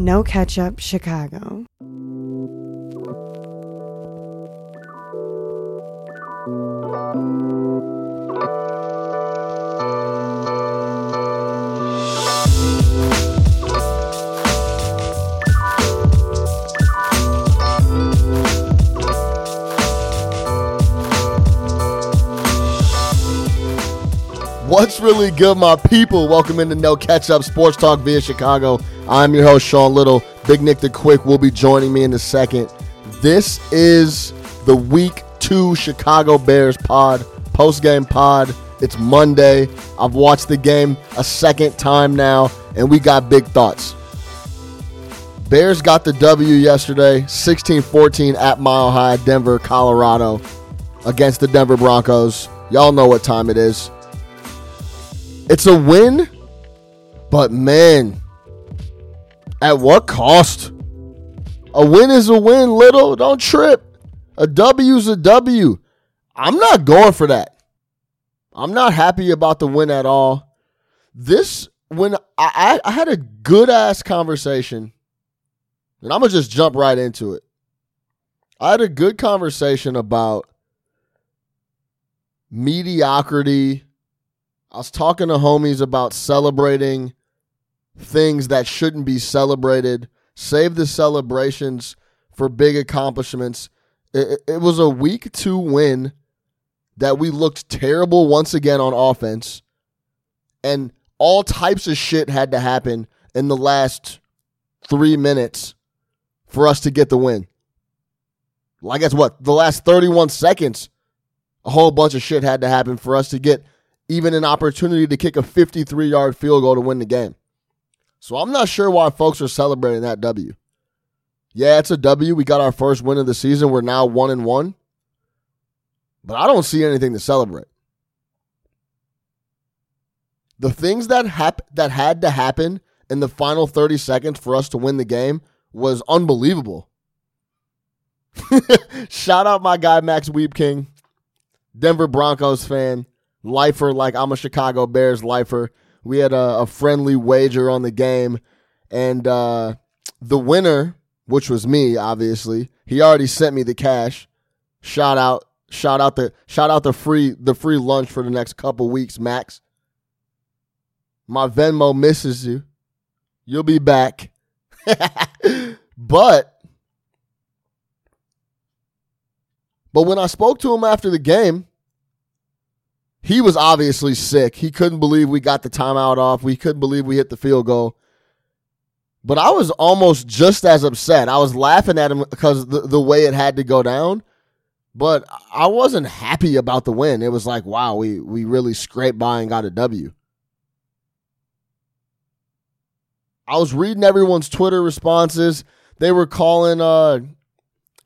No Ketchup Chicago. What's really good, my people? Welcome into No Catch Up Sports Talk via Chicago. I'm your host, Sean Little. Big Nick the Quick will be joining me in a second. This is the week two Chicago Bears pod, post game pod. It's Monday. I've watched the game a second time now, and we got big thoughts. Bears got the W yesterday, 16 14 at Mile High, Denver, Colorado, against the Denver Broncos. Y'all know what time it is. It's a win, but man, at what cost? A win is a win, little. Don't trip. A W is a W. I'm not going for that. I'm not happy about the win at all. This, when I, I had a good ass conversation, and I'm to just jump right into it. I had a good conversation about mediocrity I was talking to homies about celebrating things that shouldn't be celebrated. Save the celebrations for big accomplishments. It, it, was a week two win that we looked terrible once again on offense. And all types of shit had to happen in the last three minutes for us to get the win. Well, I guess what? The last 31 seconds, a whole bunch of shit had to happen for us to get even an opportunity to kick a 53 yard field goal to win the game. So I'm not sure why folks are celebrating that W. Yeah, it's a W. We got our first win of the season. We're now one and one. But I don't see anything to celebrate. The things that hap- that had to happen in the final 30 seconds for us to win the game was unbelievable. Shout out my guy Max Weep King, Denver Broncos fan lifer like I'm a Chicago Bears lifer. We had a, a friendly wager on the game, and uh, the winner, which was me, obviously, he already sent me the cash. Shout out, shout out the shout out the free the free lunch for the next couple weeks, Max. My Venmo misses you. You'll be back. but but when I spoke to him after the game, he was obviously sick. He couldn't believe we got the timeout off. We couldn't believe we hit the field goal. But I was almost just as upset. I was laughing at him because the, the way it had to go down. But I wasn't happy about the win. It was like, wow, we, we really scraped by and got a W. I was reading everyone's Twitter responses. They were calling uh,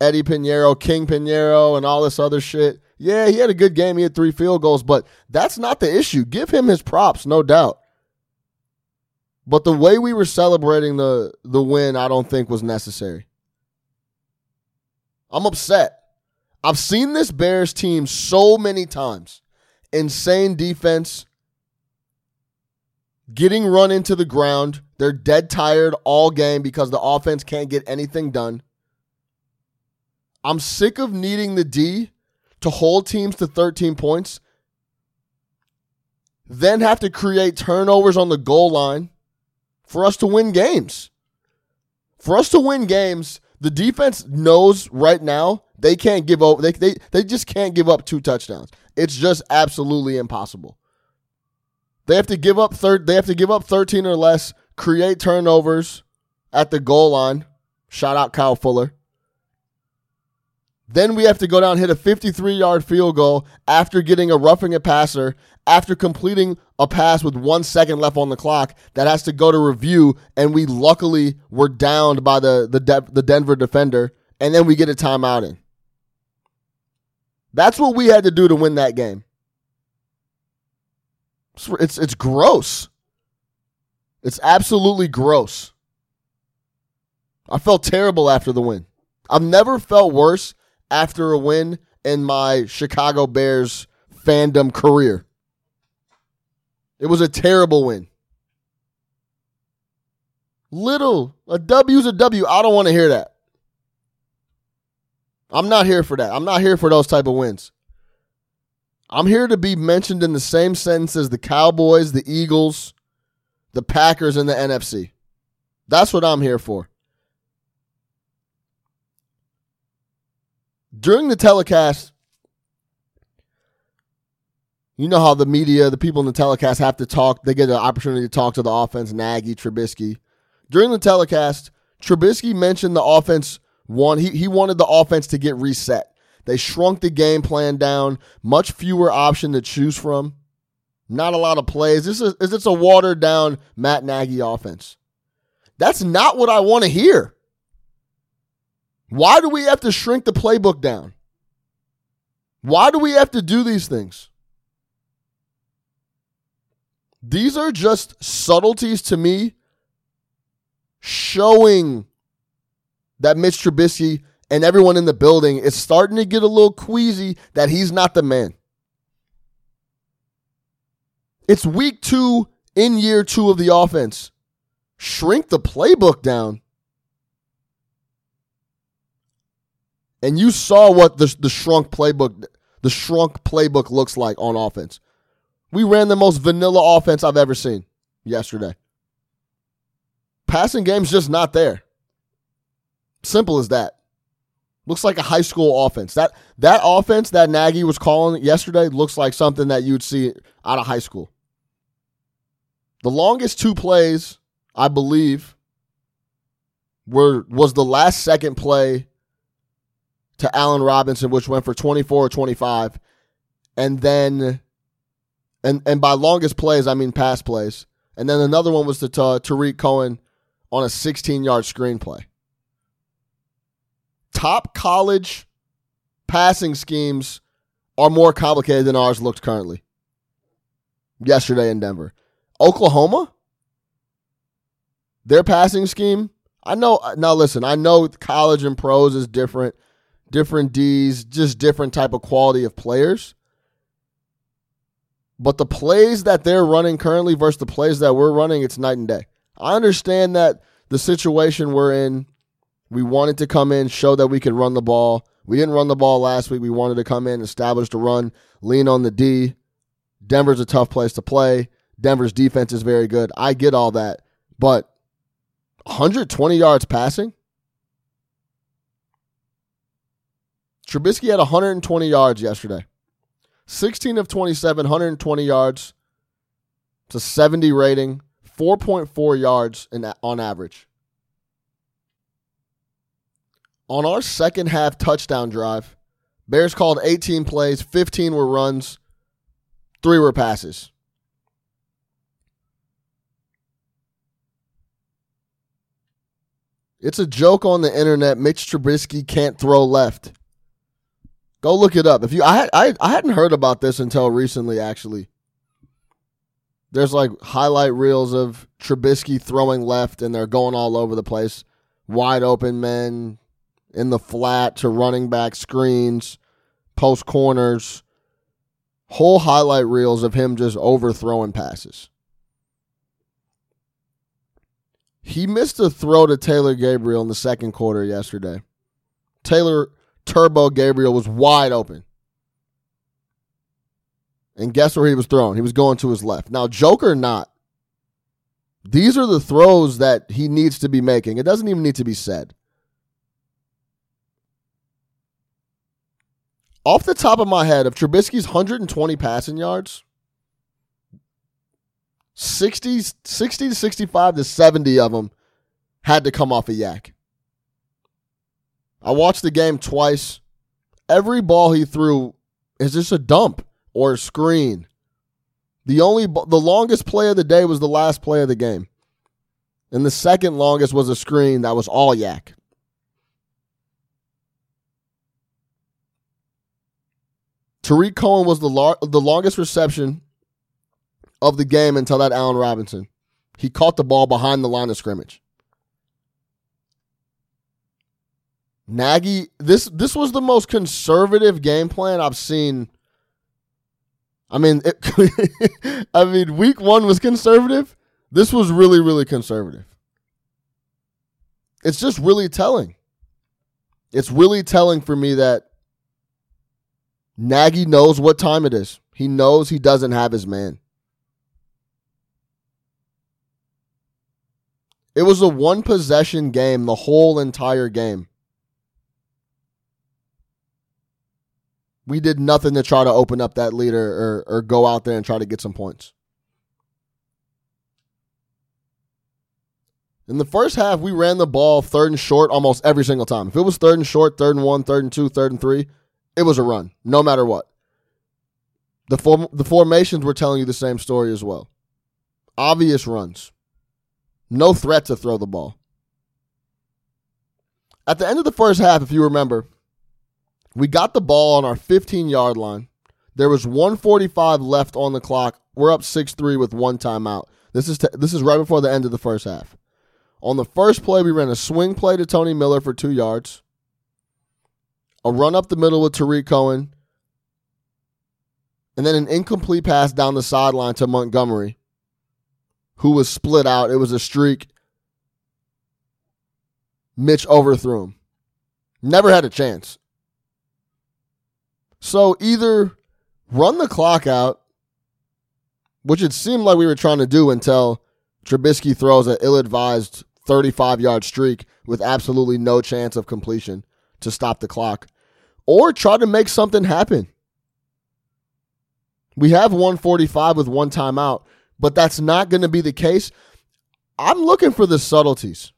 Eddie Piñeiro, King Piñeiro, and all this other shit. Yeah, he had a good game. He had three field goals, but that's not the issue. Give him his props, no doubt. But the way we were celebrating the the win, I don't think was necessary. I'm upset. I've seen this Bears team so many times. Insane defense, getting run into the ground. They're dead tired all game because the offense can't get anything done. I'm sick of needing the D to hold teams to 13 points, then have to create turnovers on the goal line for us to win games. For us to win games, the defense knows right now they can't give up they, they, they just can't give up two touchdowns. It's just absolutely impossible. They have to give up third they have to give up 13 or less, create turnovers at the goal line. Shout out Kyle Fuller. Then we have to go down hit a 53 yard field goal after getting a roughing a passer, after completing a pass with one second left on the clock that has to go to review. And we luckily were downed by the, the, De- the Denver defender. And then we get a timeout in. That's what we had to do to win that game. It's, it's, it's gross. It's absolutely gross. I felt terrible after the win. I've never felt worse after a win in my Chicago Bears fandom career. It was a terrible win. Little. A W's a W. I don't want to hear that. I'm not here for that. I'm not here for those type of wins. I'm here to be mentioned in the same sentence as the Cowboys, the Eagles, the Packers, and the NFC. That's what I'm here for. During the telecast, you know how the media, the people in the telecast have to talk. They get an opportunity to talk to the offense, Nagy, Trubisky. During the telecast, Trubisky mentioned the offense one. He, he wanted the offense to get reset. They shrunk the game plan down, much fewer option to choose from. Not a lot of plays. This is it's a watered down Matt Nagy offense. That's not what I want to hear. Why do we have to shrink the playbook down? Why do we have to do these things? These are just subtleties to me showing that Mitch Trubisky and everyone in the building is starting to get a little queasy that he's not the man. It's week two in year two of the offense. Shrink the playbook down. And you saw what the, the shrunk playbook the shrunk playbook looks like on offense. We ran the most vanilla offense I've ever seen yesterday. Passing game's just not there. Simple as that. Looks like a high school offense. That that offense that Nagy was calling yesterday looks like something that you'd see out of high school. The longest two plays, I believe, were was the last second play to Allen Robinson, which went for 24 or 25. And then and and by longest plays, I mean pass plays. And then another one was to Tarik Cohen on a 16 yard screenplay. Top college passing schemes are more complicated than ours looked currently. Yesterday in Denver. Oklahoma, their passing scheme. I know. Now listen, I know college and pros is different, different D's, just different type of quality of players. But the plays that they're running currently versus the plays that we're running, it's night and day. I understand that the situation we're in, we wanted to come in, show that we could run the ball. We didn't run the ball last week. We wanted to come in, establish the run, lean on the D. Denver's a tough place to play. Denver's defense is very good. I get all that. But 120 yards passing? Trubisky had 120 yards yesterday. 16 of 27, 120 yards. It's a 70 rating, 4.4 yards in, on average. On our second half touchdown drive, Bears called 18 plays, 15 were runs, 3 were passes. It's a joke on the internet. Mitch Trubisky can't throw left. Go look it up. If you, I, I, I hadn't heard about this until recently. Actually, there's like highlight reels of Trubisky throwing left, and they're going all over the place. Wide open men in the flat to running back screens, post corners. Whole highlight reels of him just overthrowing passes. He missed a throw to Taylor Gabriel in the second quarter yesterday. Taylor Turbo Gabriel was wide open. And guess where he was thrown? He was going to his left. Now, Joker not. These are the throws that he needs to be making. It doesn't even need to be said. Off the top of my head, of Trubisky's 120 passing yards, 60, 60 to 65 to 70 of them had to come off a YAC. I watched the game twice. Every ball he threw is just a dump or a screen. The only the longest play of the day was the last play of the game. And the second longest was a screen that was all YAC. Tarik Cohen was the lar- the longest reception of the game until that Allen Robinson. He caught the ball behind the line of scrimmage. Nagy, this this was the most conservative game plan I've seen. I mean, it, I mean, week one was conservative. This was really, really conservative. it's just really telling. It's really telling for me that Nagy knows what time it is. He knows he doesn't have his man. It was a one possession game the whole entire game. We did nothing to try to open up that leader or, or go out there and try to get some points. In the first half, we ran the ball third and short almost every single time. If it was third and short, third and one, third and two, third and three, it was a run, no matter what. The form, the formations were telling you the same story as well. Obvious runs. No threat to throw the ball. At the end of the first half, if you remember, we got the ball on our 15 yard line. There was 145 left on the clock. We're up 6-3 with one timeout. This is t- this is right before the end of the first half. On the first play, we ran a swing play to Tony Miller for two yards, a run up the middle with Tarik Cohen, and then an incomplete pass down the sideline to Montgomery, who was split out. It was a streak. Mitch overthrew him. Never had a chance. So either run the clock out, which it seemed like we were trying to do until Trubisky throws an ill advised 35 yard streak with absolutely no chance of completion to stop the clock, or try to make something happen. We have 145 with one timeout, but that's not going to be the case. I'm looking for the subtleties.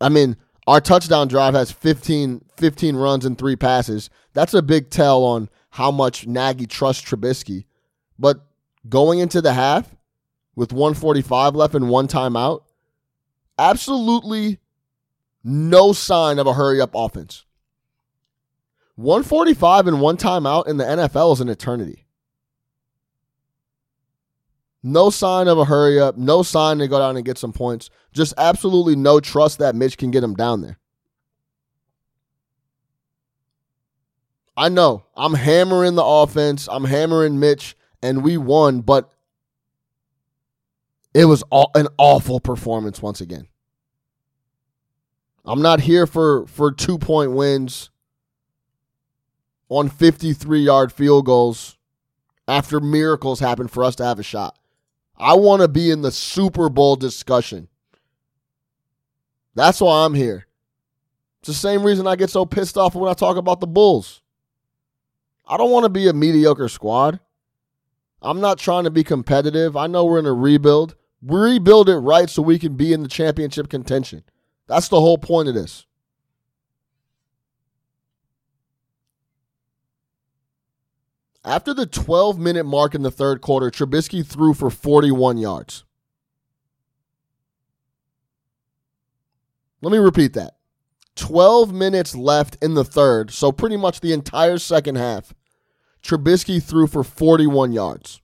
I mean, our touchdown drive has 15, 15 runs and three passes. That's a big tell on how much Nagy trusts Trubisky. But going into the half with 145 left and one timeout, absolutely no sign of a hurry up offense. 145 and one timeout in the NFL is an eternity. No sign of a hurry up, no sign to go down and get some points. Just absolutely no trust that Mitch can get him down there. I know I'm hammering the offense, I'm hammering Mitch, and we won, but it was an awful performance once again. I'm not here for for two point wins on 53 yard field goals after miracles happen for us to have a shot. I want to be in the Super Bowl discussion. That's why I'm here. It's the same reason I get so pissed off when I talk about the Bulls. I don't want to be a mediocre squad. I'm not trying to be competitive. I know we're in a rebuild. We rebuild it right so we can be in the championship contention. That's the whole point of this. After the 12 minute mark in the third quarter, Trubisky threw for 41 yards. Let me repeat that. 12 minutes left in the third, so pretty much the entire second half. Trubisky threw for 41 yards.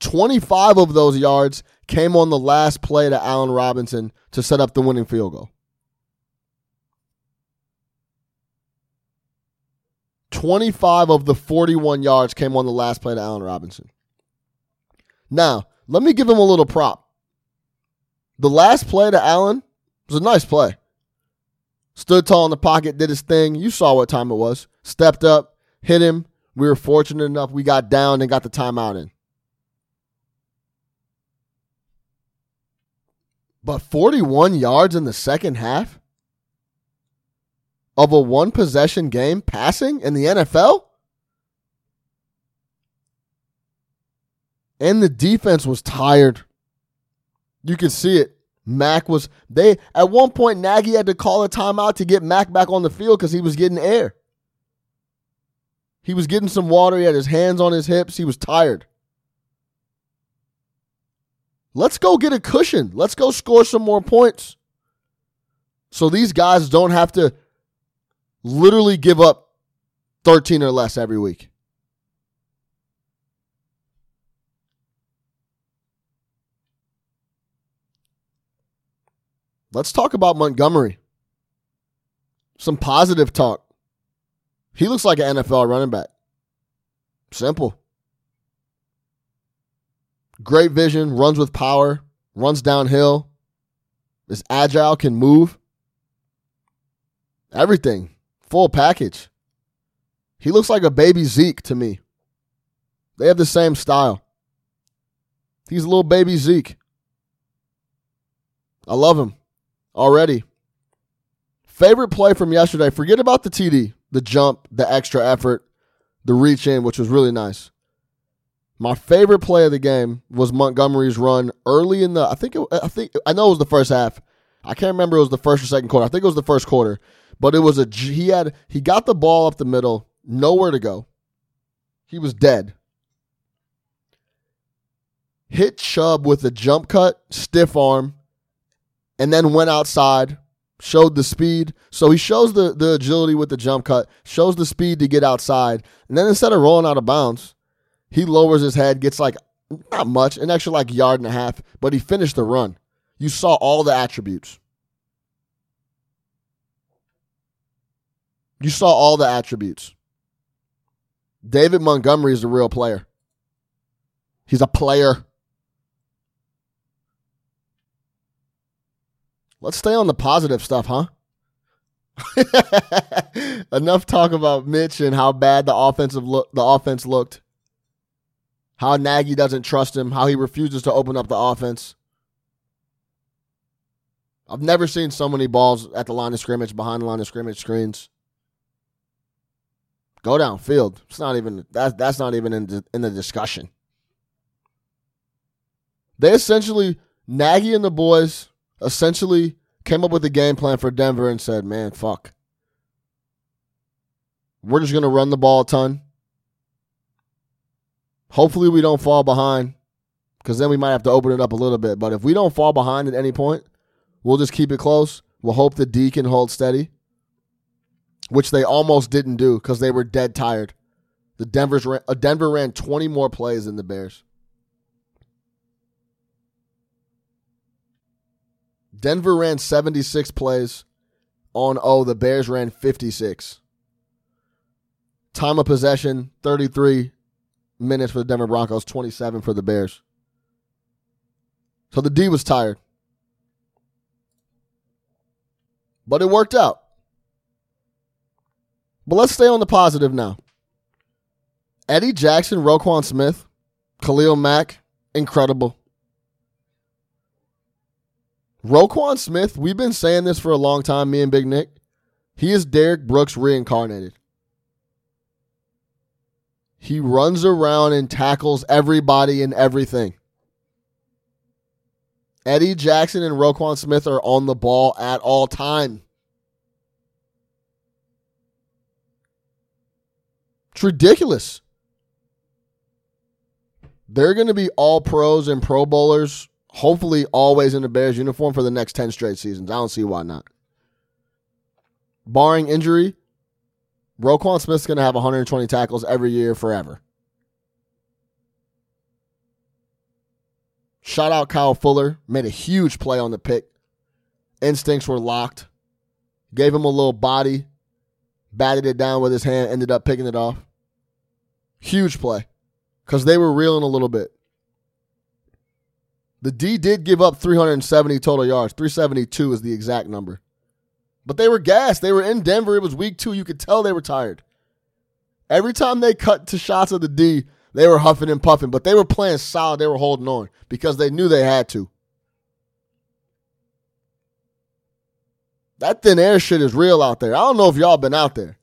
25 of those yards came on the last play to Allen Robinson to set up the winning field goal. 25 of the 41 yards came on the last play to Allen Robinson. Now, let me give him a little prop. The last play to Allen was a nice play. Stood tall in the pocket, did his thing. You saw what time it was. Stepped up, hit him. We were fortunate enough we got down and got the timeout in. But 41 yards in the second half of a one possession game passing in the NFL? And the defense was tired. You could see it. Mack was they at one point Nagy had to call a timeout to get Mack back on the field because he was getting air. He was getting some water. He had his hands on his hips. He was tired. Let's go get a cushion. Let's go score some more points. So these guys don't have to literally give up 13 or less every week. Let's talk about Montgomery. Some positive talk. He looks like an NFL running back. Simple. Great vision, runs with power, runs downhill. is agile, can move. Everything. Full package. He looks like a baby Zeke to me. They have the same style. He's a little baby Zeke. I love him already. Favorite play from yesterday, forget about the TD, the jump, the extra effort, the reach in, which was really nice. My favorite play of the game was Montgomery's run early in the. I think. It, I think. I know it was the first half. I can't remember it was the first or second quarter. I think it was the first quarter, but it was a. He had. He got the ball up the middle, nowhere to go. He was dead. Hit Chubb with a jump cut, stiff arm, and then went outside. Showed the speed, so he shows the the agility with the jump cut, shows the speed to get outside, and then instead of rolling out of bounds, he lowers his head, gets like not much, an extra like yard and a half, but he finished the run. You saw all the attributes. You saw all the attributes. David Montgomery is a real player. He's a player. Let's stay on the positive stuff, huh? Enough talk about Mitch and how bad the offensive the offense looked how Nagy doesn't trust him, how he refuses to open up the offense. I've never seen so many balls at the line of scrimmage, behind the line of scrimmage screens. Go downfield. It's not even that. That's not even in the, in the discussion. They essentially Nagy and the boys essentially came up with a game plan for Denver and said, "Man, fuck, we're just gonna run the ball a ton. Hopefully, we don't fall behind because then we might have to open it up a little bit. But if we don't fall behind at any point, we'll just keep it close. We'll hope the D can hold steady, which they almost didn't do because they were dead tired. The Denver's ran, uh, Denver ran 20 more plays than the Bears. Denver ran 76 plays on O. The Bears ran 56. Time of possession 33 minutes for the Denver Broncos, 27 for the Bears. So the D was tired. But it worked out. But let's stay on the positive now. Eddie Jackson, Roquan Smith, Khalil Mack, incredible. Roquan Smith, we've been saying this for a long time, me and Big Nick. He is Derrick Brooks reincarnated. He runs around and tackles everybody and everything. Eddie Jackson and Roquan Smith are on the ball at all time. It's ridiculous. They're going to be all pros and pro bowlers, hopefully always in the Bears uniform for the next 10 straight seasons. I don't see why not. Barring injury, Roquan Smith's going to have 120 tackles every year forever. Shout out Kyle Fuller. Made a huge play on the pick. Instincts were locked. Gave him a little body. Batted it down with his hand. Ended up picking it off. Huge play. Because they were reeling a little bit. The D did give up 370 total yards. 372 is the exact number. But they were gassed. They were in Denver. It was week two. You could tell they were tired. Every time they cut to shots of the D, they were huffing and puffing, but they were playing solid. They were holding on because they knew they had to. That thin air shit is real out there. I don't know if y'all been out there.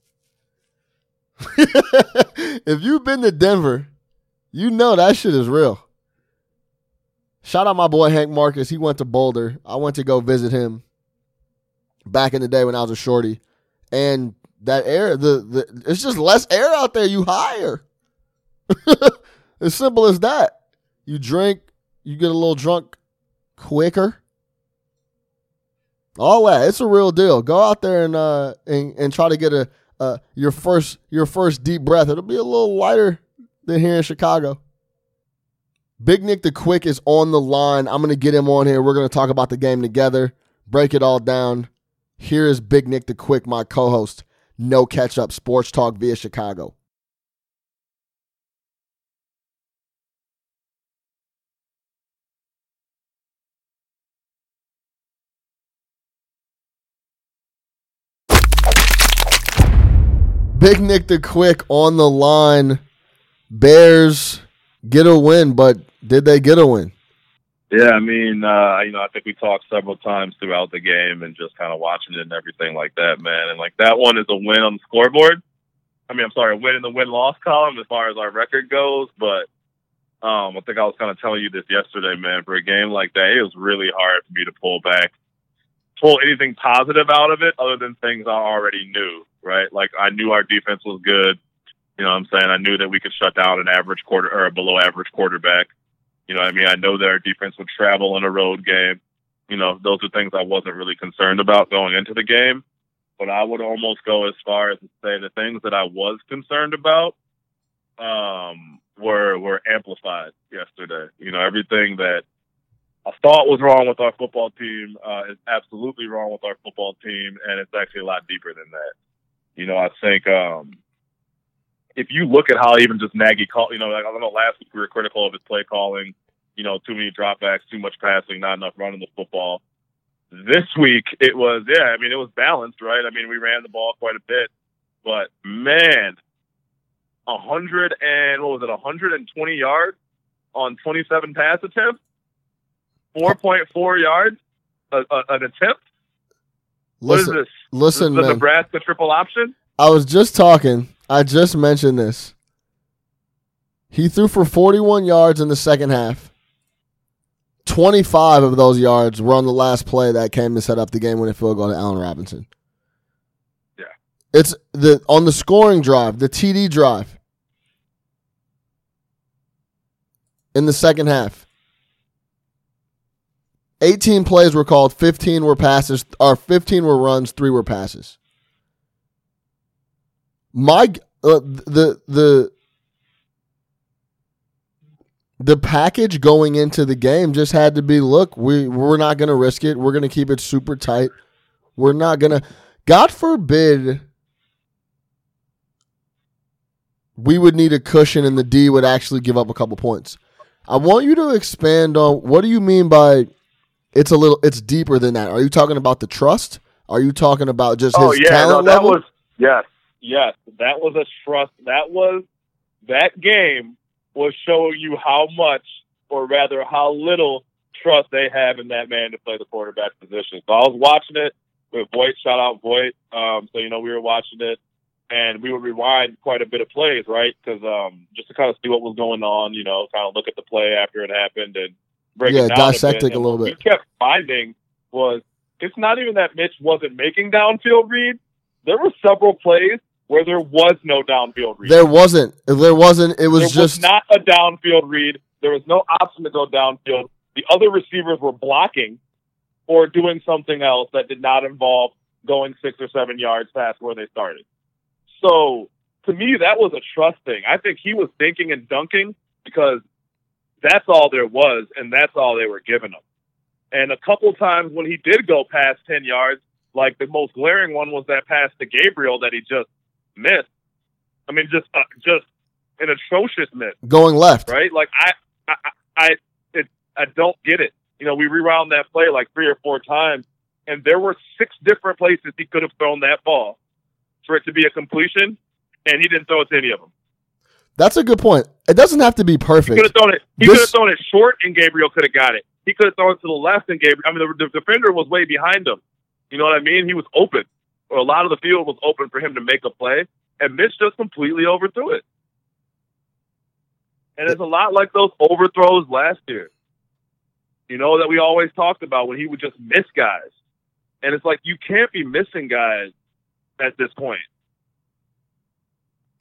if you've been to Denver, you know that shit is real. Shout out my boy Hank Marcus. He went to Boulder. I went to go visit him back in the day when I was a shorty. And that air, the, the it's just less air out there. You higher. as simple as that. You drink, you get a little drunk quicker. All that. It's a real deal. Go out there and uh and, and try to get a uh your first your first deep breath. It'll be a little lighter than here in Chicago. Big Nick the Quick is on the line. I'm going to get him on here. We're going to talk about the game together, break it all down. Here is Big Nick the Quick, my co host, No Catch Up Sports Talk via Chicago. Big Nick the Quick on the line. Bears get a win, but did they get a win? Yeah, I mean, uh, you know, I think we talked several times throughout the game and just kind of watching it and everything like that, man. And like that one is a win on the scoreboard. I mean, I'm sorry, a win in the win loss column as far as our record goes. But um, I think I was kind of telling you this yesterday, man. For a game like that, it was really hard for me to pull back, pull anything positive out of it other than things I already knew, right? Like I knew our defense was good. You know what I'm saying? I knew that we could shut down an average quarter or a below average quarterback. You know, what I mean, I know that our defense would travel in a road game. You know, those are things I wasn't really concerned about going into the game. But I would almost go as far as to say the things that I was concerned about um, were were amplified yesterday. You know, everything that I thought was wrong with our football team uh, is absolutely wrong with our football team, and it's actually a lot deeper than that. You know, I think um, if you look at how even just Nagy called, you know, like, I don't know, last week we were critical of his play calling, you know, too many dropbacks, too much passing, not enough running the football. This week it was, yeah, I mean, it was balanced, right? I mean, we ran the ball quite a bit, but man, a hundred and what was it, 120 yards on 27 pass attempts, 4.4 yards a, a, an attempt. What is Listen, this? listen, the. Nebraska triple option? I was just talking. I just mentioned this. He threw for 41 yards in the second half. 25 of those yards were on the last play that came to set up the game winning field goal to Allen Robinson. Yeah. It's the on the scoring drive, the TD drive. In the second half. 18 plays were called, 15 were passes, or 15 were runs, 3 were passes. My uh, the the the package going into the game just had to be look we we're not going to risk it. We're going to keep it super tight. We're not going to god forbid we would need a cushion and the d would actually give up a couple points. I want you to expand on what do you mean by it's a little it's deeper than that are you talking about the trust are you talking about just Oh his yeah, no, that level was yes, yes. That was a trust. That was that game was showing you how much, or rather, how little trust they have in that man to play the quarterback position. So I was watching it with Voight. Shout out Voight. Um, so you know we were watching it, and we would rewind quite a bit of plays, right? Because um, just to kind of see what was going on, you know, kind of look at the play after it happened and break Yeah, it down dissect a, it a little And what bit. We kept finding was it's not even that Mitch wasn't making downfield reads. There were several plays where there was no downfield read. There wasn't. There wasn't. It was There just. was not a downfield read. There was no option to go downfield. The other receivers were blocking or doing something else that did not involve going six or seven yards past where they started. So to me, that was a trust thing. I think he was thinking and dunking because that's all there was, and that's all they were giving him. And a couple times when he did go past 10 yards, like the most glaring one was that pass to Gabriel that he just missed. I mean, just uh, just an atrocious miss, going left. right? Like I, I, I, it, I don't get it. You know, we rewound that play like three or four times, and there were six different places he could have thrown that ball for it to be a completion, and he didn't throw it to any of them. That's a good point. It doesn't have to be perfect. He could have thrown it. He This- could have thrown it short, and Gabriel could have got it. He could have thrown it to the left, and Gabriel. I mean, the, the defender was way behind him. You know what I mean? He was open, or a lot of the field was open for him to make a play, and Mitch just completely overthrew it. And it's a lot like those overthrows last year. You know that we always talked about when he would just miss guys, and it's like you can't be missing guys at this point.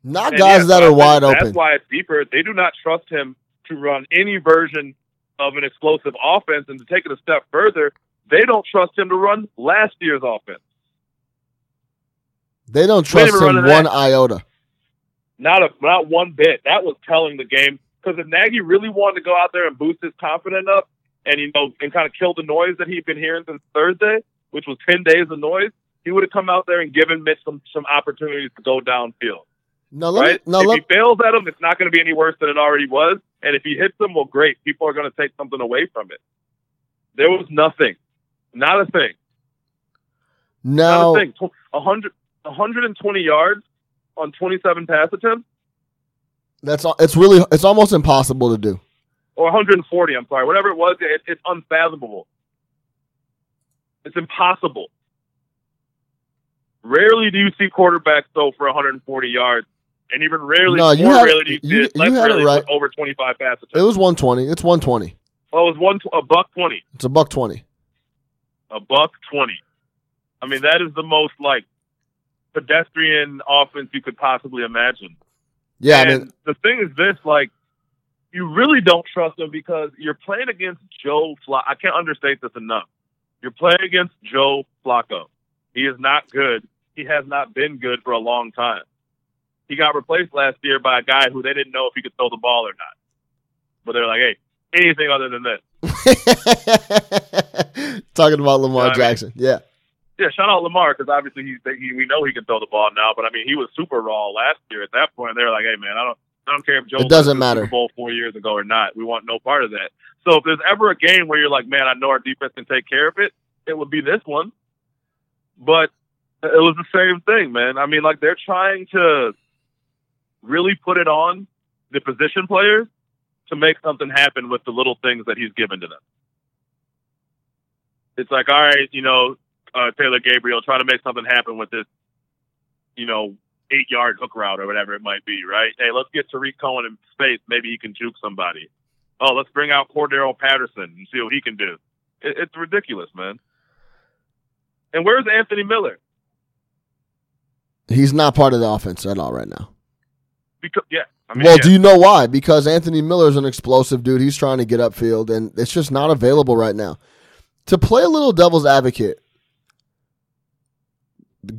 Not And guys yeah, that are wide That's open. That's why it's deeper. They do not trust him to run any version of an explosive offense. And to take it a step further, they don't trust him to run last year's offense. They don't trust him one that. iota. Not a not one bit. That was telling the game because if Nagy really wanted to go out there and boost his confidence up, and you know, and kind of kill the noise that he'd been hearing since Thursday, which was ten days of noise, he would have come out there and given Mitch some some opportunities to go downfield. No, let right? me. No, if let, he fails at them, it's not going to be any worse than it already was. And if he hits them, well, great. People are going to take something away from it. There was nothing, not a thing, now. not a thing. Tw- 100, 120 yards on 27 pass attempts, That's all. It's really. It's almost impossible to do. or 140. I'm sorry, whatever it was. It, it's unfathomable. It's impossible. Rarely do you see quarterbacks throw for 140 yards, and even rarely, No, you had- rarely do you see you- had it right. over 25 pass attempts. It was 120. It's 120. well, it was one oh, a buck 20. It's a buck 20. a buck twenty. I mean, that is the most like pedestrian offense you could possibly imagine. Yeah, I and mean, the thing is this, like, you really don't trust him because you're playing against Joe Flacco. I can't understate this enough. You're playing against Joe Flacco. He is not good. He has not been good for a long time. He got replaced last year by a guy who they didn't know if he could throw the ball or not. But they're like, hey, anything other than this. talking about Lamar I mean- Jackson. Yeah, Yeah, shout out Lamar because obviously he's he, we know he can throw the ball now. But I mean, he was super raw last year. At that point, they were like, "Hey, man, I don't I don't care if Joe It doesn't matter. Super Bowl four years ago or not. We want no part of that." So if there's ever a game where you're like, "Man, I know our defense can take care of it," it would be this one. But it was the same thing, man. I mean, like they're trying to really put it on the position players to make something happen with the little things that he's given to them. It's like, all right, you know, uh, Taylor Gabriel, try to make something happen with this, you know, eight yard hook route or whatever it might be, right? Hey, let's get Tarik Cohen in space. Maybe he can juke somebody. Oh, let's bring out Cordarrelle Patterson and see what he can do. It, it's ridiculous, man. And where's Anthony Miller? he's not part of the offense at all right now. Because yeah, I mean, well, yeah. do you know why? Because Anthony Miller is an explosive dude. He's trying to get upfield, and it's just not available right now. To play a little devil's advocate,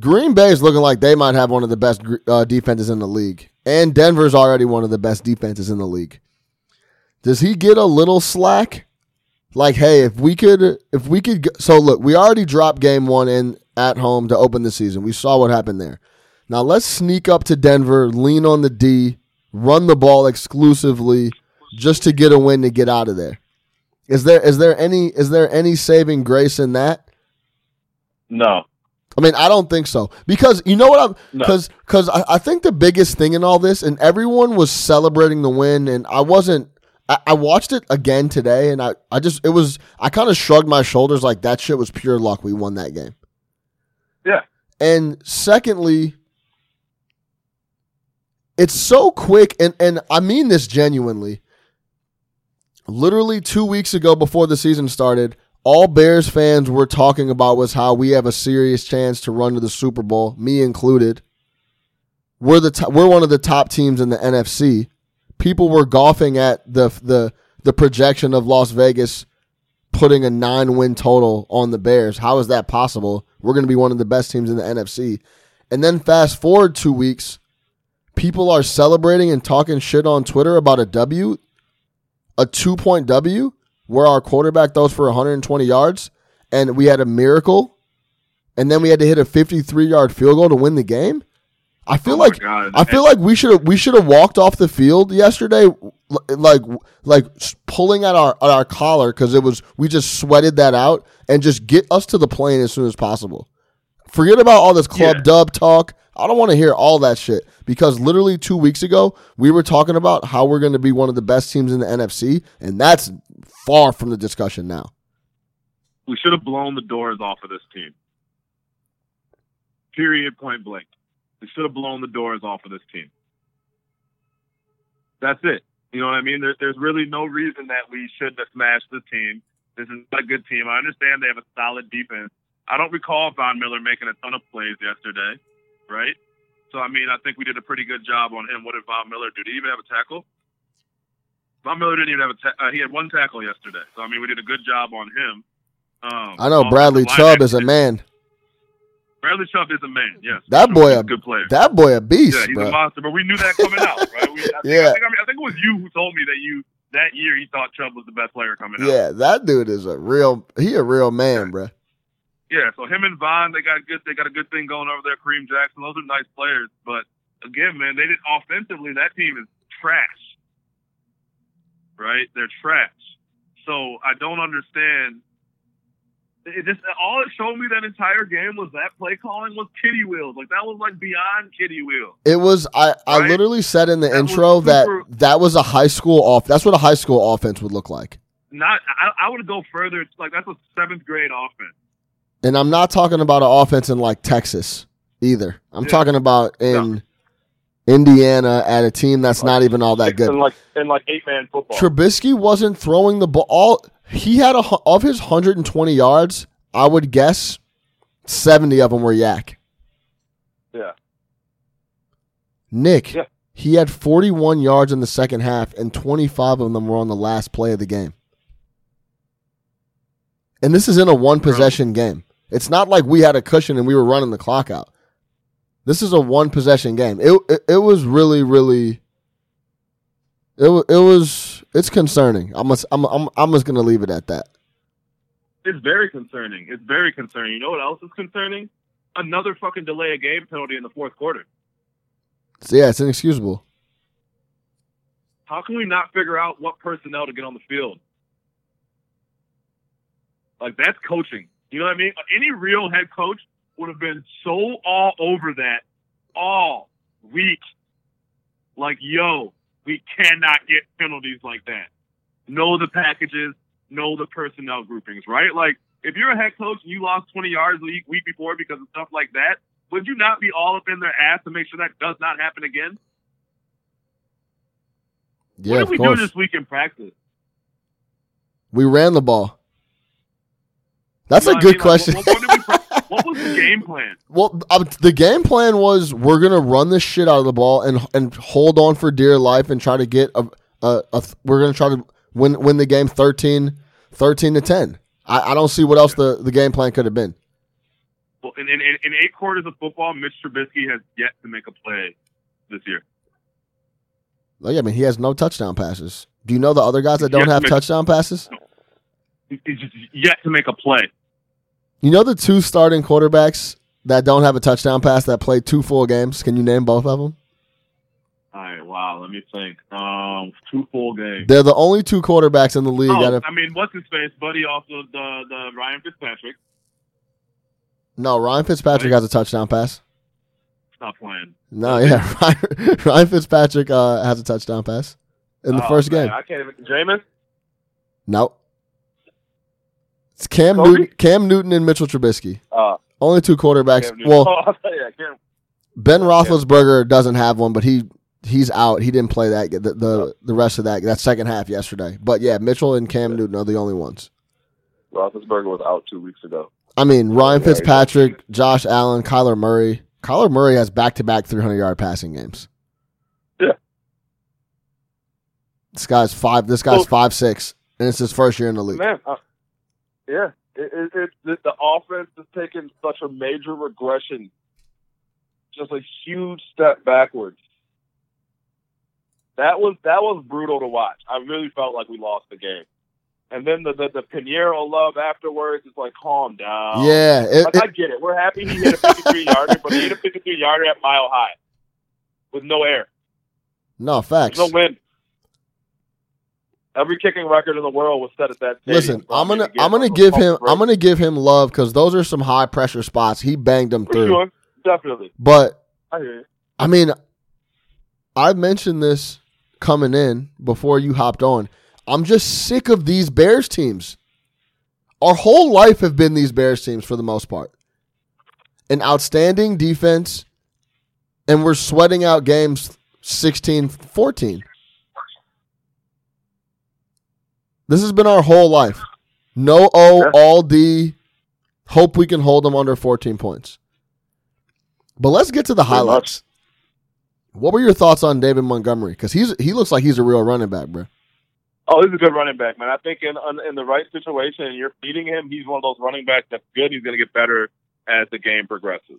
Green Bay is looking like they might have one of the best uh, defenses in the league, and Denver's already one of the best defenses in the league. Does he get a little slack? Like, hey, if we could, if we could, so look, we already dropped game one in at home to open the season. We saw what happened there. Now let's sneak up to Denver, lean on the D, run the ball exclusively, just to get a win to get out of there. Is there is there any is there any saving grace in that? no, I mean, I don't think so because you know what I'm No. because because I, I think the biggest thing in all this, and everyone was celebrating the win, and I wasn't. I, I watched it again today, and I I just it was I kind of shrugged my shoulders like that shit was pure luck. We won that game. Yeah. And secondly, it's so quick, and and I mean this genuinely. Literally two weeks ago, before the season started, all Bears fans were talking about was how we have a serious chance to run to the Super Bowl, me included. We're the to- we're one of the top teams in the NFC. People were golfing at the the the projection of Las Vegas putting a nine win total on the Bears. How is that possible? We're going to be one of the best teams in the NFC. And then fast forward two weeks, people are celebrating and talking shit on Twitter about a W, a two point W, where our quarterback throws for 120 yards, and we had a miracle, and then we had to hit a 53 yard field goal to win the game. I feel Oh like I feel like we should have we should have walked off the field yesterday, like like pulling at our at our collar because it was we just sweated that out and just get us to the plane as soon as possible. Forget about all this club Yeah. dub talk. I don't want to hear all that shit because literally two weeks ago we were talking about how we're going to be one of the best teams in the NFC, and that's far from the discussion now. we should have blown the doors off of this team. Period. Point blank. We should have blown the doors off of this team. That's it. You know what I mean? There, there's really no reason that we shouldn't have smashed the team. This is not a good team. I understand they have a solid defense. I don't recall Von Miller making a ton of plays yesterday, right? So I mean, I think we did a pretty good job on him. What did Von Miller do? Did he even have a tackle? Von Miller didn't even have a. Ta- uh, he had one tackle yesterday. So I mean, we did a good job on him. Um, I know Bradley Chubb is a man. Bradley Chubb is a man. Yes, That boy a good player. That boy a beast, yeah, he's bro. a monster. But we knew that coming out, right? We, I think, Yeah. I think, I, mean, I think it was you who told me that you that year you thought Chubb was the best player coming out. Yeah, that dude is a real. He a real man, bro. Yeah, so him and Von, they got good. They got a good thing going over there. Kareem Jackson, those are nice players. But again, man, they did offensively. That team is trash. Right? They're trash. So I don't understand. It just all it showed me that entire game was that play calling was kitty wheels. Like that was like beyond kitty wheels. It was I, I Right? literally said in the That intro that super- that was a high school off that's what a high school offense would look like. Not I, I would go further. It's like that's a seventh grade offense. And I'm not talking about an offense in like Texas either. I'm Yeah. talking about in Indiana at a team that's not even all that good. In like in like eight man football. Trubisky wasn't throwing the ball. All he had a, of his 120 yards. I would guess 70 of them were YAC. Yeah. Nick, Yeah. he had 41 yards in the second half, and 25 of them were on the last play of the game. And this is in a one possession game. It's not like we had a cushion and we were running the clock out. This is a one possession game. It it, it was really really. It it was it's concerning. I'm just, I'm I'm I'm just gonna leave it at that. It's very concerning. It's very concerning. You know what else is concerning? Another fucking delay of game penalty in the fourth quarter. So yeah, it's inexcusable. How can we not figure out what personnel to get on the field? Like that's coaching. You know what I mean? Any real head coach would have been so all over that all week. Like, yo, we cannot get penalties like that. Know the packages, know the personnel groupings, right? Like, if you're a head coach and you lost 20 yards the week, week before because of stuff like that, would you not be all up in their ass to make sure that does not happen again? Yeah, what of did we course. do this week in practice? We ran the ball. That's a good I question. Like, what, what what was the game plan? Well, uh, the game plan was we're gonna run the shit out of the ball and and hold on for dear life and try to get a, a, a we're gonna try to win win the game 13, 13 to ten. I, I don't see what else the, the game plan could have been. Well, in, in, in eight quarters of football, Mitch Trubisky has yet to make a play this year. Like, I mean, he has no touchdown passes. Do you know the other guys that don't have touchdown passes? He's just yet to make a play. You know the two starting quarterbacks that don't have a touchdown pass that played two full games. Can you name both of them? All right, wow. Let me think. Um, two full games. They're the only two quarterbacks in the league that Oh, have. I mean, what's his face, buddy? Also, the the Ryan Fitzpatrick. No, Ryan Fitzpatrick has a touchdown pass. Stop playing. No, yeah, Ryan, Ryan Fitzpatrick uh, has a touchdown pass in the Oh, first man, game. I can't even. Jameis. No, it's Cam Kobe? Newton, Cam Newton and Mitchell Trubisky. Uh, Only two quarterbacks. Well, oh, yeah, Cam. Ben Roethlisberger doesn't have one, but he he's out. He didn't play that the the, the rest of that that second half yesterday. But yeah, Mitchell and Cam Newton are the only ones. Roethlisberger was out two weeks ago. I mean, Ryan Fitzpatrick, Josh Allen, Kyler Murray. Kyler Murray has back to back 300 yard passing games. Yeah. This guy's five. This guy's Well- five six, and it's his first year in the league. Man, yeah, it, it, it, the, the offense has taken such a major regression, just a huge step backwards. That was that was brutal to watch. I really felt like we lost the game. And then the the, the Piñeiro love afterwards is like, calm down. Yeah, it- like I get it. We're happy he hit a 53 yarder, but he hit a 53 yarder at mile high with no air. no facts. There's no wind. Every kicking record in the world was set at that. Listen, I'm gonna I'm gonna give him break. I'm gonna give him love because those are some high pressure spots. He banged them For through. sure, definitely. But I. I mean, I mentioned this coming in before you hopped on. I'm just sick of these Bears teams. Our whole life have been these Bears teams for the most part. An outstanding defense, and we're sweating out games 16 14. This has been our whole life. No O, Yeah. all D. Hope we can hold them under 14 points. But let's get to the highlights. What were your thoughts on David Montgomery? Because he's he looks like he's a real running back, bro. Oh, he's a good running back, man. I think in in the right situation, and you're feeding him, he's one of those running backs that's good. He's going to get better as the game progresses.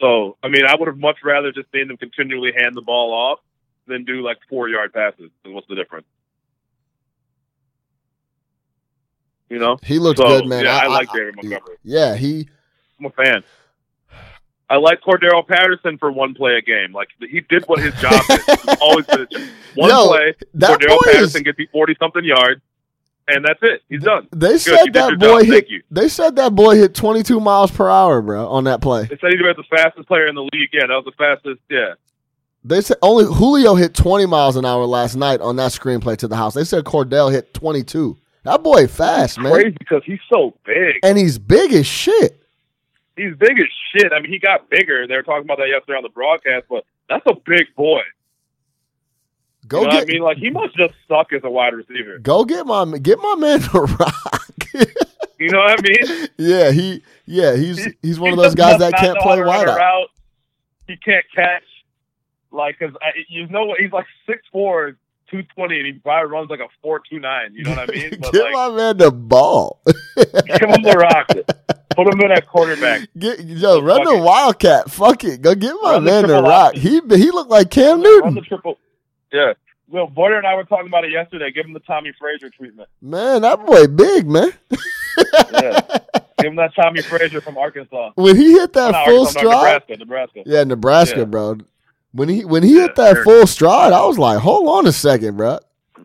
So, I mean, I would have much rather just seen them continually hand the ball off than do like four yard passes. What's the difference? You know, He looks So, good, man. Yeah, I, like David Montgomery. Yeah, he I'm a fan. I like Cordarrelle Patterson for one play a game. Like he did what his job is. He's always did a job. One Yo, play, Cordarrelle boy is Patterson gets you forty something yards. and that's it. He's done. They said that boy job. hit. They said that boy hit 22 miles per hour, bro, on that play. They said he was the fastest player in the league. Yeah, that was the fastest. Yeah, They said only Julio hit 20 miles an hour last night on that screenplay to the house. They said Cordarrelle hit 22. That boy fast, man. crazy because he's so big. And he's big as shit. He's big as shit. I mean, he got bigger. They were talking about that yesterday on the broadcast, but that's a big boy. Go you know get what I mean? Like he must just suck as a wide receiver. go get my get my man to rock. You know what I mean? yeah, he yeah, he's he's one of those guys that can't play how to run wide out. He can't catch. Like, cause I, you know what? He's like six four, two twenty, and he probably runs like a four two nine. You know what I mean? But Get like, my man the ball. give him the rock. Put him in at quarterback. Get yo, run the it. Wildcat. Fuck it. Go get my Run man the triple rock. He he looked like Cam Run the Newton. triple. Yeah. Well, Boyer and I were talking about it yesterday. Give him the Tommie Frazier treatment. Man, that boy big, man. Yeah. Give him that Tommie Frazier from Arkansas. when he hit that oh, Not full Arkansas, stride, Nebraska, Nebraska. yeah, Nebraska, Yeah. bro. When he when he hit that full stride, I was like, hold on a second, bro.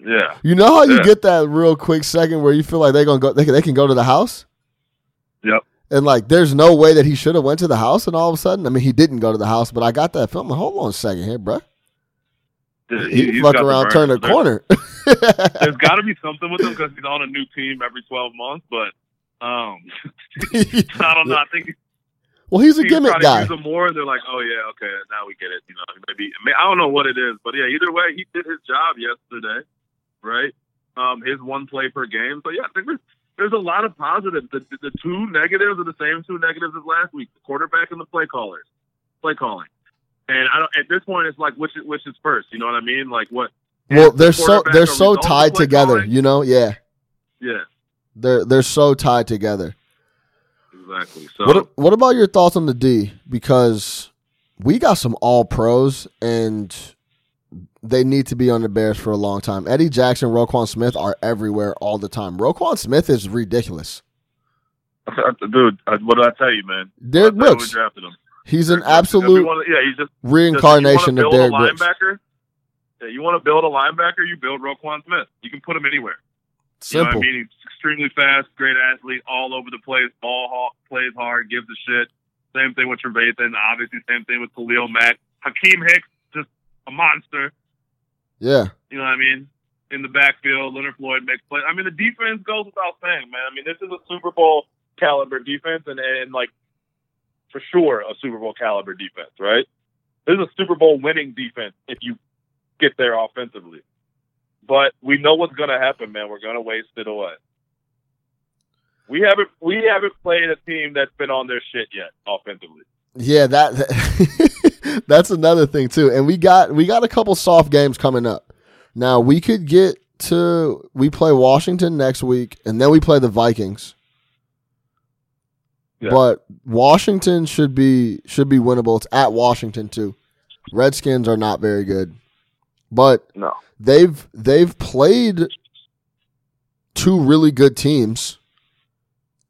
Yeah. You know how you Yeah. get that real quick second where you feel like they're gonna go, they can, they can go to the house. Yep. And like, there's no way that he should have went to the house, and all of a sudden, I mean, he didn't go to the house, but I got that film. Hold on a second here, bro. Dude, He, he's fuck around, turn There- corner. There's got to be something with him because he's on a new team every 12 months. But um, I don't know. I think well, he's a he's gimmick guy. use him more, and they're like, "Oh yeah, okay, now we get it." You know, maybe I don't know what it is, but yeah, either way, he did his job yesterday, right? Um, his one play per game. So yeah, I think there's, there's a lot of positives. The, the, the two negatives are the same two negatives as last week: the quarterback and the play callers, play calling. And I don't. At this point, it's like which which is first. You know what I mean? Like what? Well, they're so they're so tied together. calling? You know, yeah, Yeah, they're they're so tied together. Exactly. So What what about your thoughts on the D? Because we got some all pros and they need to be on the Bears for a long time. Eddie Jackson, Roquan Smith are everywhere all the time. Roquan Smith is ridiculous. dude, what did I tell you, man? Derrick Brooks, drafted him. he's an Derrick Brooks. If you absolute wanna- yeah, he's just reincarnation of Derrick Brooks. Yeah, you want to build a linebacker, you build Roquan Smith. You can put him anywhere. You know what I mean? He's extremely fast, great athlete, all over the place, ball hawk, plays hard, gives a shit. Same thing with Trevathan. Obviously, same thing with Khalil Mack. Akiem Hicks, just a monster. Yeah. You know what I mean? In the backfield, Leonard Floyd makes plays. I mean, the defense goes without saying, man. I mean, this is a Super Bowl caliber defense, and, and like for sure a Super Bowl caliber defense, right? This is a Super Bowl winning defense if you get there offensively. But we know what's going to happen, man. We're going to waste it away. We haven't we haven't played a team that's been on their shit yet offensively. Yeah, that that's another thing too. And we got we got a couple soft games coming up. Now we could get to we play Washington next week and then we play the Vikings. Yeah. But Washington should be should be winnable. It's at Washington too. Redskins are not very good. But No. they've they've played two really good teams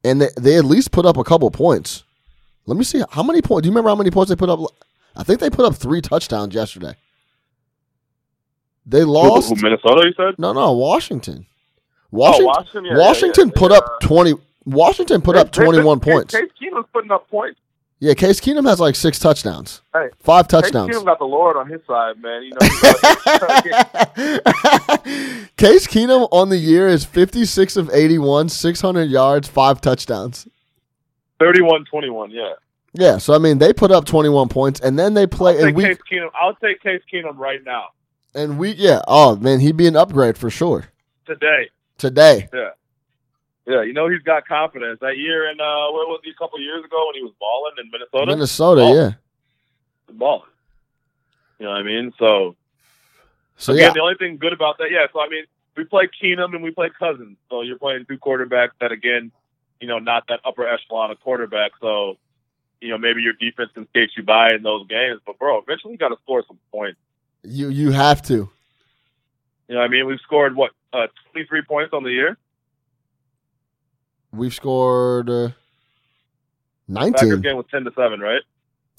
and they, they at least put up a couple points. Let me see how many points. Do you remember how many points they put up? I think they put up three touchdowns yesterday. They lost. Who, who, Minnesota, you said? No, no, Washington. Oh, Washington. Washington, yeah, Washington yeah, yeah. put up uh, twenty. Washington put up They- they- twenty-one points. Case Keenum's putting up points. Yeah, Case Keenum has like six touchdowns. Hey, Five Case touchdowns. Keenum got the Lord on his side, man. You know, Case Keenum on the year is 56 of 81, 600 yards, five touchdowns. 31-21, yeah. Yeah, so I mean they put up 21 points and then they play I'll and we Case Keenum. I'll take Case Keenum right now, and we yeah, oh man, he'd be an upgrade for sure. today. Today. Yeah. Yeah, you know he's got confidence. That year in uh where was he a couple years ago when he was balling in Minnesota? Minnesota, Oh. yeah. balling. You know what I mean? So So again, yeah, the only thing good about that, yeah. So I mean, we play Keenum and we play Cousins. So you're playing two quarterbacks that again, you know, not that upper echelon of quarterback. So you know maybe your defense can skate you by in those games, but bro, eventually you got to score some points. you you have to. You know what I mean? We've scored what uh, 23 points on the year. We've scored uh, Packers 19. game was 10 to seven, right?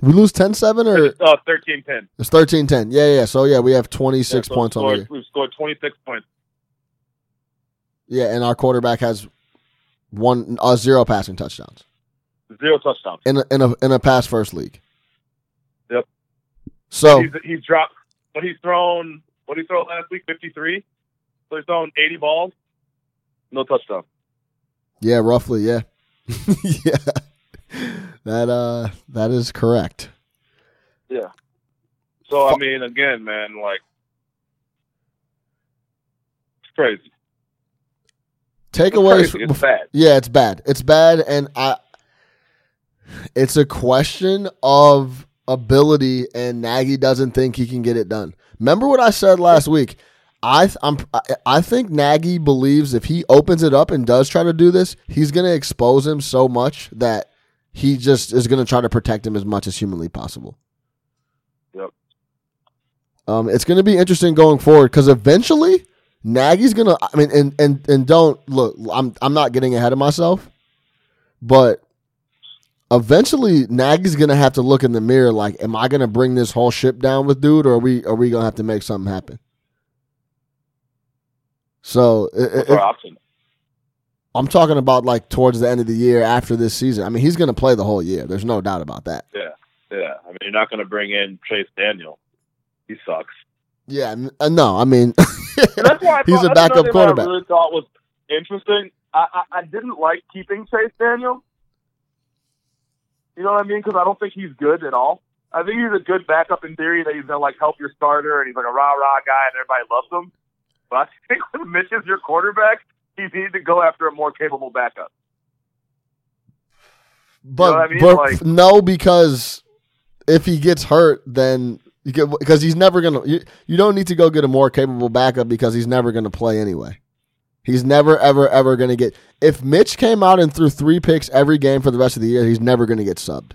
We lose 10-7 or Oh, 13-10. it's 13-10. Yeah, yeah. So yeah, we have 26 Yeah, so points on the year. We've scored 26 points. Yeah, and our quarterback has one uh, zero passing touchdowns Zero touchdowns. in a, in a in a pass first league. Yep. So He's, he's dropped, but he's thrown. What did he throw last week? Fifty three. So he's thrown eighty balls. No touchdown. Yeah, roughly, yeah, yeah. That uh, that is correct. Yeah. So I mean, again, man, like it's crazy. It's Takeaways. crazy. It's bad. Yeah, it's bad. It's bad, and I. It's a question of ability, and Nagy doesn't think he can get it done. Remember what I said last week? I th- I'm, I- I think Nagy believes if he opens it up and does try to do this, he's going to expose him so much that he just is going to try to protect him as much as humanly possible. Yep. Um, it's going to be interesting going forward because eventually Nagy's going to. I mean, and and and don't look. I'm I'm not getting ahead of myself, but eventually Nagy's going to have to look in the mirror. Like, am I going to bring this whole ship down with dude, or are we are we going to have to make something happen? So it- it- option? I'm talking about like towards the end of the year after this season. I mean, he's going to play the whole year. There's no doubt about that. Yeah, yeah. I mean, you're not going to bring in Chase Daniel. He sucks. Yeah, uh, no, I mean, that's why I He's thought, a backup quarterback. I really thought was interesting. I, I, I didn't like keeping Chase Daniel. You know what I mean? Because I don't think he's good at all. I think he's a good backup in theory that he's gonna like help your starter and he's like a rah rah guy and everybody loves him. But I think when Mitch is your quarterback, you need to go after a more capable backup. but, what I mean? but Like- no, because if he gets hurt, then you get because he's never gonna. You, you don't need to go get a more capable backup because he's never gonna play anyway. He's never ever ever gonna get. If Mitch came out and threw three picks every game for the rest of the year, he's never gonna get subbed.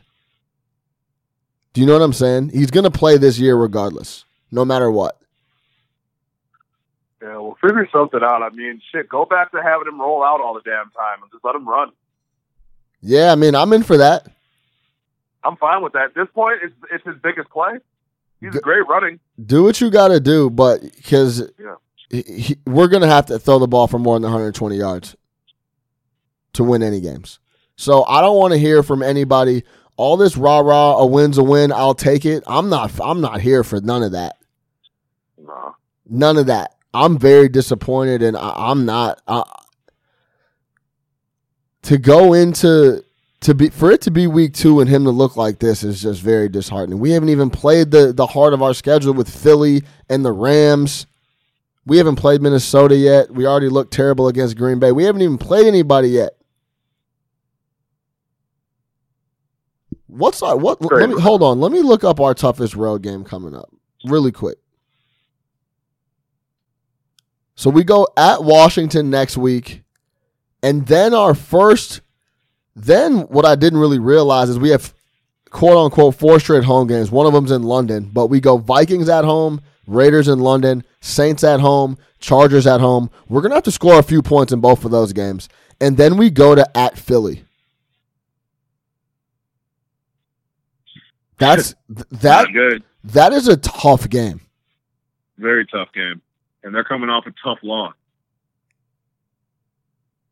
Do you know what I'm saying? He's gonna play this year regardless, no matter what. Yeah, we'll figure something out. I mean, shit, go back to having him roll out all the damn time and just let him run. Yeah, I mean, I'm in for that. I'm fine with that. At this point, it's it's his biggest play. He's G- great running. do what you got to do, but because Yeah. we're going to have to throw the ball for more than 120 yards to win any games. So I don't want to hear from anybody. All this rah rah, a win's a win. I'll take it. I'm not. I'm not here for none of that. No. None of that. I'm very disappointed, and I, I'm not. Uh, to go into to be for it to be week two and him to look like this is just very disheartening. We haven't even played the the heart of our schedule with Philly and the Rams. We haven't played Minnesota yet. We already looked terrible against Green Bay. We haven't even played anybody yet. What's our what? Let me hold on. Let me look up our toughest road game coming up really quick. So we go at Washington next week, and then our first. Then what I didn't really realize is we have quote unquote four straight home games. One of them's in London, but we go Vikings at home, Raiders in London, Saints at home, Chargers at home. We're gonna have to score a few points in both of those games, and then we go to at Philly. That's th- that good. that is a tough game. Very tough game. And they're coming off a tough loss.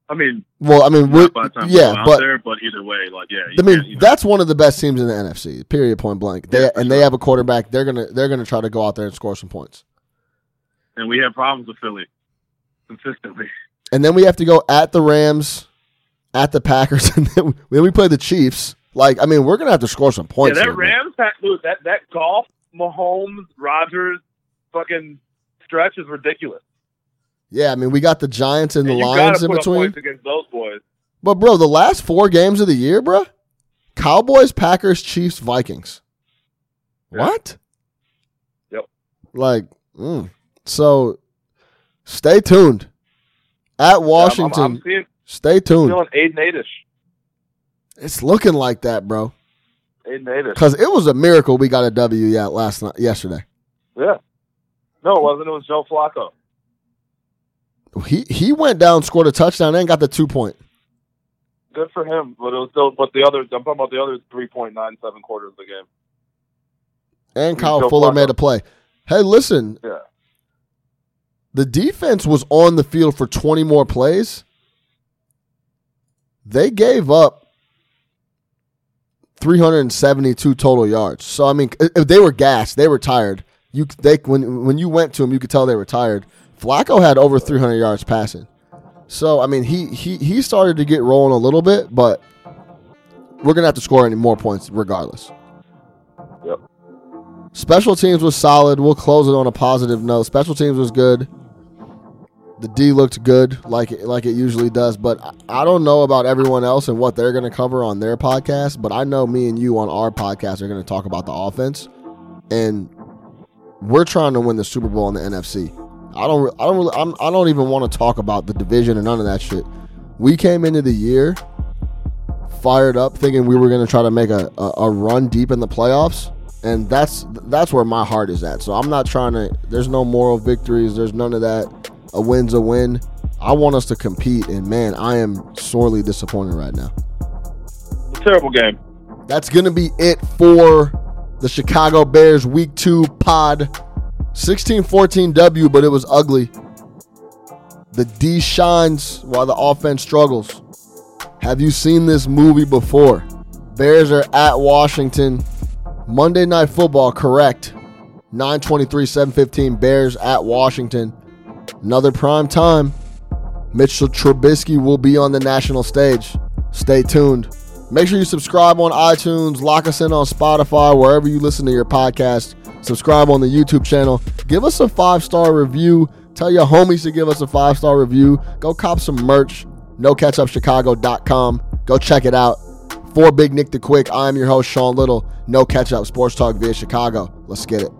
I mean, Well, I mean, we not time yeah, but there, but either way, like, yeah. I mean, you know, that's one of the best teams in the NFC. Period. Point blank. They Yeah, and they sure. have a quarterback. They're gonna they're gonna try to go out there and score some points. and we have problems with Philly consistently. And then we have to go at the Rams, at the Packers, and then we, then we play the Chiefs. Like, I mean, we're gonna have to score some Yeah, points. that here. Rams, that, that, that Goff, Mahomes, Rodgers, fucking stretch is ridiculous. Yeah, I mean, we got the Giants and the Lions in between. against those boys. But bro, the last four games of the year, bro, Cowboys, Packers, Chiefs, Vikings. Yeah. What? Yep. Like, mm. so stay tuned at Washington. I'm, I'm, I'm seeing, stay tuned. feeling Aiden Adish. It's looking like that, bro. Aiden Adish. Because it was a miracle we got a W yeah, last night, yesterday. Yeah. No, it wasn't. It was Joe Flacco. He he went down, scored a touchdown, and got the two point. Good for him, but it was still. But the other, I'm talking about the other 3.97 quarters of the game. And Kyle Joe Fuller Flacco. made a play. Hey, listen, Yeah. the defense was on the field for 20 more plays. They gave up 372 total yards. So I mean, if they were gassed, they were tired. You they when when you went to them, you could tell they were tired. Flacco had over 300 yards passing. So I mean, he he he started to get rolling a little bit, but we're gonna have to score any more points regardless. Yep. Special teams was solid. We'll close it on a positive note. Special teams was good. The D looked good, like it, like it usually does. But I don't know about everyone else and what they're going to cover on their podcast. But I know me and you on our podcast are going to talk about the offense, and we're trying to win the Super Bowl in the NFC. I don't, I don't really, I'm, I don't even want to talk about the division and none of that shit. We came into the year fired up, thinking we were going to try to make a, a, a run deep in the playoffs and that's that's where my heart is at. So I'm not trying to. There's no moral victories. There's none of that. A win's a win. I want us to compete, and man, I am sorely disappointed right now. A terrible game. That's gonna be it for the Chicago Bears Week Two pod. 16-14 W, but it was ugly. The D shines while the offense struggles. Have you seen this movie before? Bears are at Washington. Monday Night Football, correct. 923, 715, Bears at Washington. Another prime time. Mitchell Trubisky will be on the national stage. Stay tuned. Make sure you subscribe on iTunes, lock us in on Spotify, wherever you listen to your podcast. Subscribe on the YouTube channel. Give us a five star review. Tell your homies to give us a five star review. Go cop some merch. NoCatchUpChicago.com. Go check it out. For Big Nick the Quick, I am your host, Sean Little. No Catch Up Sports Talk via Chicago. Let's get it.